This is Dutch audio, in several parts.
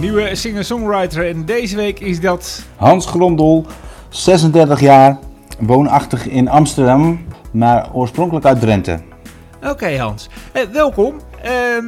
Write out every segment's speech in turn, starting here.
nieuwe singer-songwriter. En deze week is dat... Hans Grondel, 36 jaar, woonachtig in Amsterdam, maar oorspronkelijk uit Drenthe. Oké Hans, Eh, welkom. Ehm,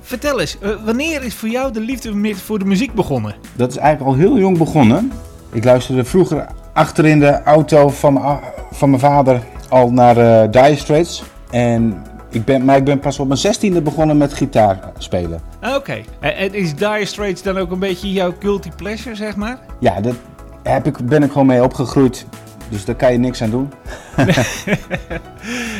vertel eens, eh, wanneer is voor jou de liefde voor de muziek begonnen? Dat is eigenlijk al heel jong begonnen. Ik luisterde vroeger achter in de auto van mijn, van mijn vader al naar eh Dire Straits. En ik ben, maar ik ben pas op mijn zestiende begonnen met gitaar spelen. Oké, Eh, en is Dire Straits dan ook een beetje jouw guilty pleasure, zeg maar? Ja, daar heb ik, ben ik gewoon mee opgegroeid. Dus daar kan je niks aan doen.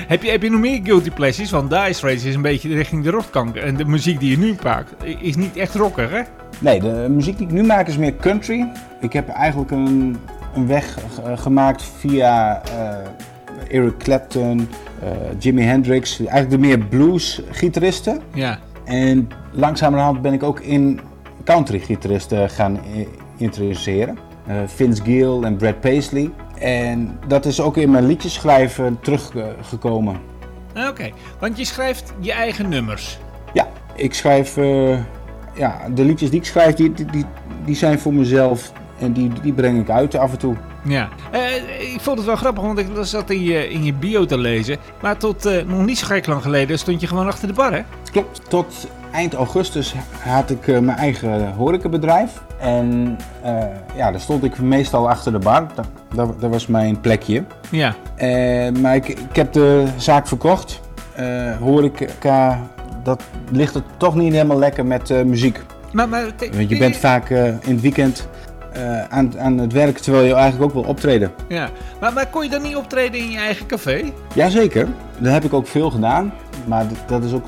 Heb je, heb je nog meer guilty pleasures? Want Dire Straits is een beetje richting de rockkanker. En de muziek die je nu maakt is niet echt rocker, hè? Nee, de muziek die ik nu maak is meer country. Ik heb eigenlijk een, een weg gemaakt via eh, Eric Clapton, eh, Jimi Hendrix. Eigenlijk de meer blues-gitaristen. Ja. En langzamerhand ben ik ook in country-gitaristen gaan interesseren. Eh, Vince Gill en Brad Paisley. En dat is ook in mijn liedjes schrijven teruggekomen. Oké, want je schrijft je eigen nummers. Ja, ik schrijf. eh, ja, de liedjes die ik schrijf, die, die, die, die zijn voor mezelf. En die, die breng ik uit af en toe. Ja, Eh, ik vond het wel grappig, want ik zat in je, in je bio te lezen. Maar tot eh, nog niet zo gek lang geleden stond je gewoon achter de bar, hè? Klopt. Tot eind augustus had ik eh, mijn eigen horecabedrijf. En ja, daar stond ik meestal achter de bar. Dat, dat, dat was mijn plekje. Ja. Maar ik, ik heb de zaak verkocht. Horeca, dat ligt er toch niet helemaal lekker met muziek. Maar, Want je bent vaak in het weekend eh, aan, aan het werk terwijl je eigenlijk ook wil optreden. Ja, maar, maar kon je dan niet optreden in je eigen café? Jazeker, dat heb ik ook veel gedaan. Maar dat, dat is ook,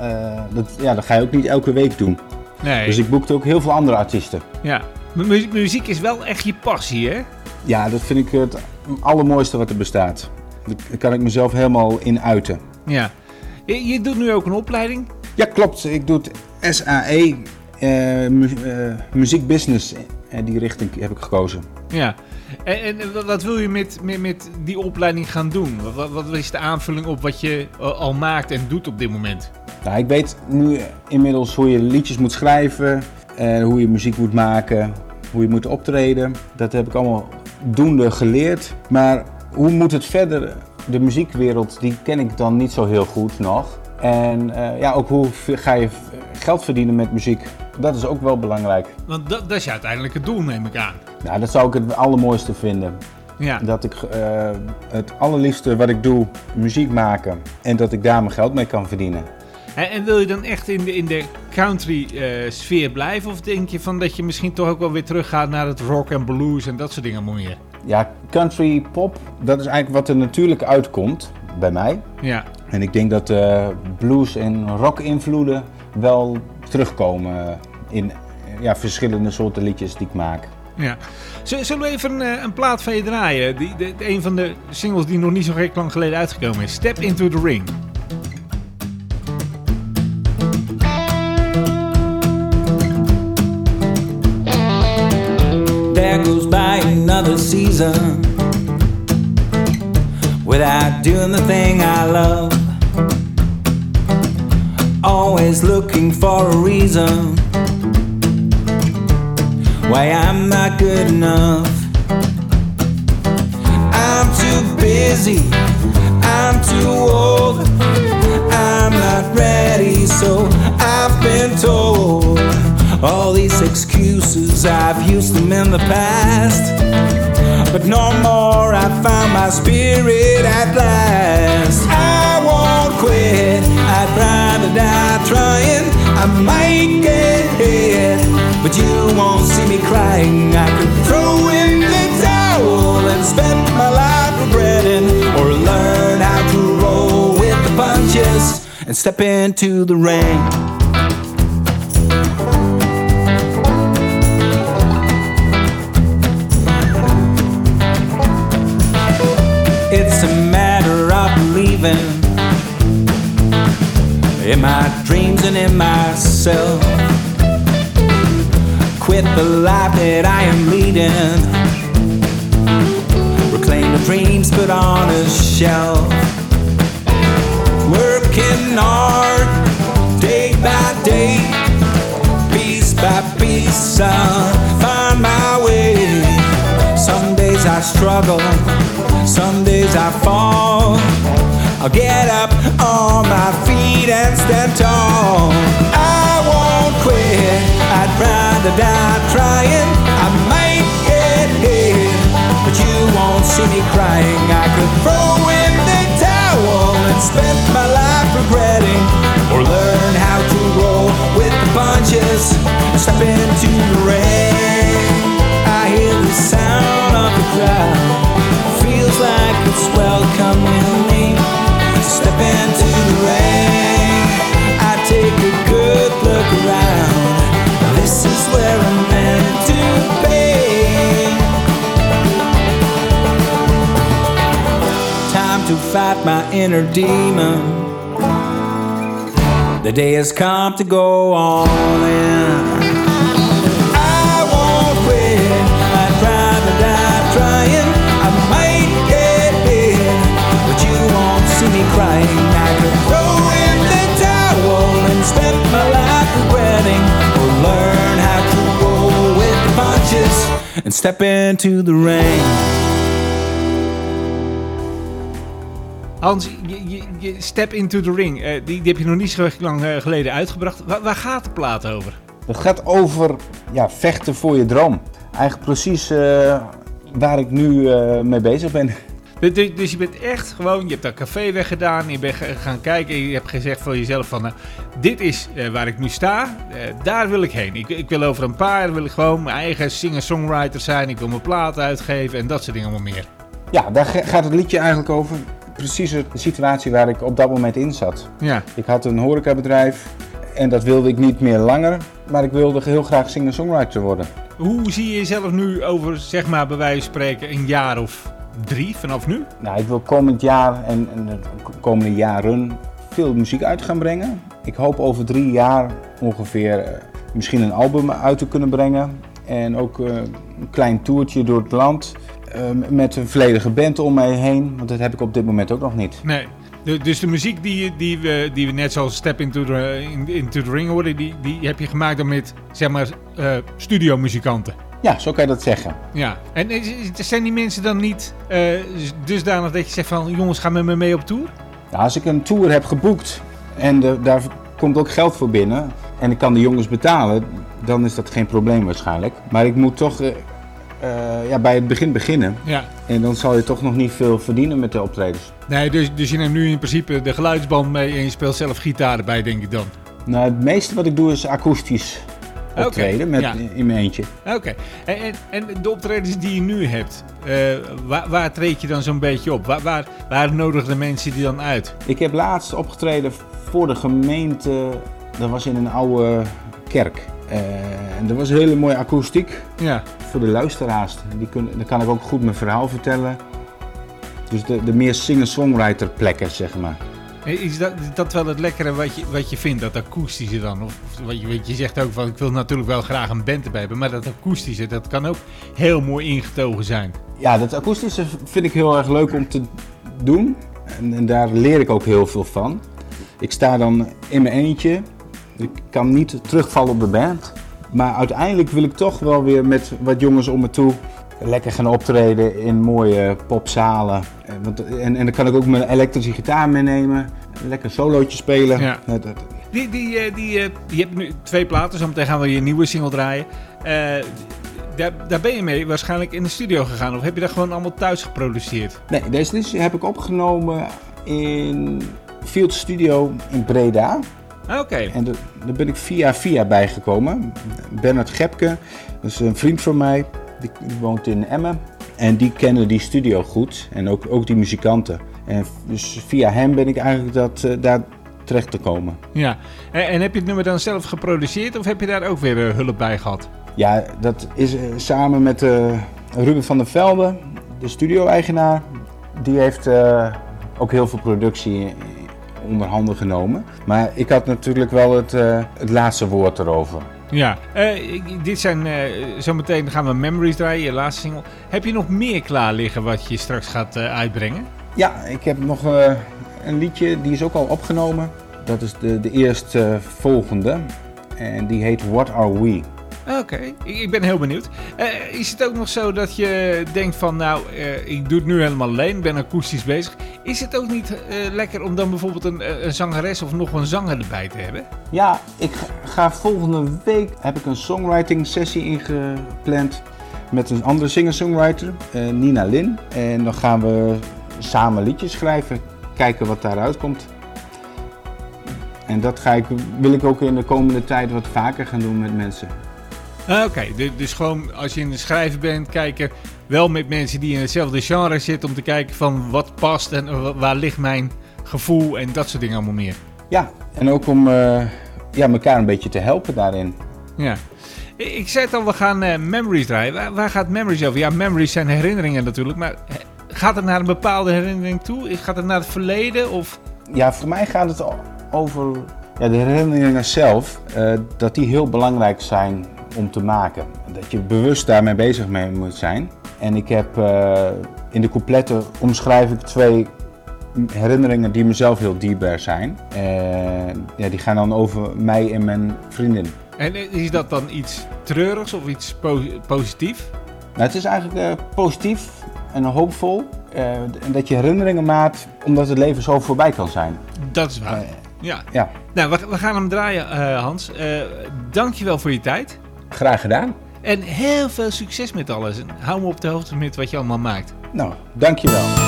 eh, dat, ja, dat ga je ook niet elke week doen. Nee. Dus ik boekte ook heel veel andere artiesten. Ja. Mu- muziek is wel echt je passie, hè? Ja, dat vind ik het allermooiste wat er bestaat. Daar kan ik mezelf helemaal in uiten. Ja. Je, je doet nu ook een opleiding. Ja, klopt. Ik doe het SAE, eh, mu- eh, muziekbusiness. En die richting heb ik gekozen. Ja. En, en wat- wil je met, met, met die opleiding gaan doen? Wat, wat is de aanvulling op wat je eh, al maakt en doet op dit moment? Nou, ik weet nu inmiddels hoe je liedjes moet schrijven, eh, hoe je muziek moet maken, hoe je moet optreden. Dat heb ik allemaal doende geleerd. Maar hoe moet het verder? De muziekwereld, die ken ik dan niet zo heel goed nog. En eh, ja, ook hoe ga je geld verdienen met muziek? Dat is ook wel belangrijk. Want dat, dat is je uiteindelijk het doel, neem ik aan. Nou, dat zou ik het allermooiste vinden. Ja. Dat ik eh, het allerliefste wat ik doe, muziek maken. En dat ik daar mijn geld mee kan verdienen. En, en wil je dan echt in de, in de country eh, sfeer blijven? Of denk je van dat je misschien toch ook wel weer teruggaat naar het rock en blues en dat soort dingen meer? Ja, country pop, dat is eigenlijk wat er natuurlijk uitkomt bij mij. Ja. En ik denk dat eh, blues en rock invloeden wel terugkomen in ja, verschillende soorten liedjes die ik maak. ja. Zullen we even een, eh, een plaat van je draaien? Die, de, een van de singles die nog niet zo gek lang geleden uitgekomen is. Step Into The Ring. There goes by another season without doing the thing I love. Always looking for a reason why I'm not good enough. I'm too busy, I'm too old, I'm not ready, so I've been told. All these excuses, I've used them in the past. But no more, I found my spirit at last. I quit, I'd rather die trying. I might get hit, but you won't see me crying. I could throw in the towel and spend my life regretting, or learn how to roll with the punches and step into the ring. It's a matter of believing in my dreams and in myself. Quit the life that I am leading. Reclaim the dreams put on a shelf. Working hard day by day, piece by piece. sun, find my way. Some days I struggle, some days I fall. I'll get up on my feet and stand tall. I won't quit, I'd rather die trying. I might get hit, but you won't see me crying. I could throw in the towel and spend my life regretting, or learn how to roll with the punches, step into the rain. I hear the sound of the crowd, feels like it's welcoming to be. Time to fight my inner demon. The day has come to go all in. Crying. I could throw in the towel and spend my life regretting, or learn how to roll with the punches and step into the rain. Hans, je, je, je Step Into the Ring, eh, die, die heb je nog niet zo lang eh, geleden uitgebracht. Waar, waar gaat de plaat over? Het gaat over ja, vechten voor je droom. Eigenlijk precies eh, waar ik nu eh, mee bezig ben. Dus, dus- dus je bent echt gewoon, je hebt dat café weggedaan, je bent gaan kijken, je hebt gezegd voor jezelf van, nou, dit is eh, waar ik nu sta, eh, daar wil ik heen. Ik, ik wil over een paar, jaar wil ik gewoon mijn eigen singer-songwriter zijn, ik wil mijn plaat uitgeven en dat soort dingen allemaal meer. Ja, daar ga- gaat het liedje eigenlijk over. Precies de situatie waar ik op dat moment in zat. Ja, Ik had een horecabedrijf en dat wilde ik niet meer langer. Maar ik wilde heel graag singer-songwriter worden. hoe zie je jezelf nu over, zeg maar bij wijze van spreken, een jaar of drie vanaf nu? Nou, ik wil komend jaar en, en de komende jaren veel muziek uit gaan brengen. Ik hoop over drie jaar ongeveer eh, misschien een album uit te kunnen brengen. En ook eh, een klein toertje door het land eh, met een volledige band om mij heen. Want dat heb ik op dit moment ook nog niet. Nee. De- dus de muziek die, die, we, die we net zoals Step Into the, in- into the Ring hoorden, die, die heb je gemaakt dan met, zeg maar, eh studiomuzikanten. Ja, zo kan je dat zeggen. Ja, en zijn die mensen dan niet eh, dusdanig dat je zegt van jongens, ga met me mee op tour? Nou, als ik een tour heb geboekt en de- daar komt ook geld voor binnen en ik kan de jongens betalen, dan is dat geen probleem waarschijnlijk. Maar ik moet toch eh, eh, ja, bij het begin beginnen Ja. en dan zal je toch nog niet veel verdienen met de optredens. Nee, dus, dus je neemt nu in principe de geluidsband mee en je speelt zelf gitaar erbij, denk ik dan. Nou, het meeste wat ik doe is akoestisch Optreden met, ja. in mijn eentje. Oké, en, en, en de optredens die je nu hebt, eh, waar, waar treed je dan zo'n beetje op? Waar, waar, de mensen die dan uit? Ik heb laatst opgetreden voor de gemeente, dat was in een oude kerk. Eh, en er was een hele mooie akoestiek. Ja, voor de luisteraars. Die kunnen, dan kan ik ook goed mijn verhaal vertellen. Dus de, de meer singer-songwriter plekken, zeg maar. Is dat, wel het lekkere wat je, wat je vindt, dat akoestische dan? Of, of wat je, wat je zegt ook van, ik wil natuurlijk wel graag een band erbij hebben, maar dat akoestische, dat kan ook heel mooi ingetogen zijn. Ja, dat akoestische vind ik heel erg leuk om te doen. En, en daar leer ik ook heel veel van. Ik sta dan in mijn eentje. Ik kan niet terugvallen op de band. Maar uiteindelijk wil ik toch wel weer met wat jongens om me toe lekker gaan optreden in mooie popzalen. En, want, en, en dan kan ik ook mijn elektrische gitaar meenemen. Lekker solootje spelen. Ja. Die, die, eh, die, eh, je hebt nu twee platen, zometeen gaan we je nieuwe single draaien. Eh, daar, daar ben je mee waarschijnlijk in de studio gegaan, of heb je dat gewoon allemaal thuis geproduceerd? Nee, deze heb ik opgenomen in Field Studio in Breda. Ah, Oké, En daar daar ben ik via via bijgekomen. Bernard Gepke, dat is een vriend van mij, die, die woont in Emmen. En die kennen die studio goed en ook, ook die muzikanten. En dus via hem ben ik eigenlijk dat, eh, daar terecht te komen. ja. En, en heb je het nummer dan zelf geproduceerd, of heb je daar ook weer eh, hulp bij gehad? Ja, dat is eh, samen met Ruben van der Velde, de studio-eigenaar. Die heeft ook heel veel productie onder handen genomen. Maar ik had natuurlijk wel het, het laatste woord erover. Ja, eh, dit zijn, eh, zometeen gaan we Memories draaien, je laatste single. Heb je nog meer klaar liggen wat je straks gaat eh, uitbrengen? Ja, ik heb nog een liedje, die is ook al opgenomen. Dat is de, de eerste volgende. En die heet What Are We? Oké, ik, ben heel benieuwd. Eh, is het ook nog zo dat je denkt van, nou, eh, ik doe het nu helemaal alleen, ben akoestisch bezig. Is het ook niet eh, lekker om dan bijvoorbeeld een, een zangeres of nog een zanger erbij te hebben? Ja, ik ga volgende week heb ik een songwriting sessie ingepland met een andere singer-songwriter, Nina Lin. En dan gaan we samen liedjes schrijven, kijken wat daaruit komt. En dat ga ik, wil ik ook in de komende tijd wat vaker gaan doen met mensen. Ah, Oké, du- dus gewoon als je in de schrijven bent, kijken wel met mensen die in hetzelfde genre zitten om te kijken van wat past en wa- waar ligt mijn gevoel en dat soort dingen allemaal meer. Ja, en ook om eh, ja, elkaar een beetje te helpen daarin. Ja. Ik zei het al, we gaan eh, Memories draaien. Waar, waar gaat Memories over? Ja, Memories zijn herinneringen natuurlijk, maar eh, gaat het naar een bepaalde herinnering toe? Gaat het naar het verleden of... Ja, voor mij gaat het over ja, de herinneringen zelf, dat die heel belangrijk zijn om te maken. Dat je bewust daarmee bezig mee moet zijn. En ik heb eh, in de coupletten omschrijf ik twee herinneringen die mezelf heel dierbaar zijn. En ja, die gaan dan over mij en mijn vriendin. En eh, is dat dan iets treurigs of iets po positief? Nou, het is eigenlijk eh, positief en hoopvol. eh, en dat je herinneringen maakt omdat het leven zo voorbij kan zijn. Dat is waar. Eh, Ja. ja, Nou, we, we gaan hem draaien, eh, Hans. Eh dankjewel voor je tijd. Graag gedaan. En heel veel succes met alles. En hou me op de hoogte met wat je allemaal maakt. Nou, dankjewel.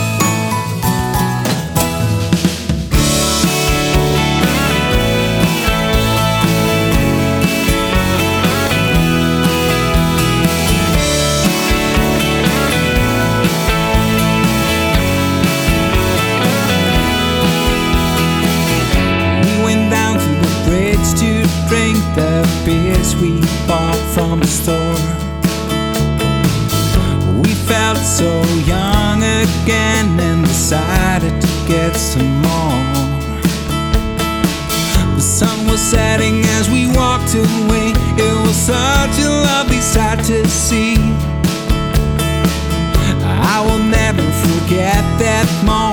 Decided to get some more. The sun was setting as we walked away. It was such a lovely sight to see. I will never forget that moment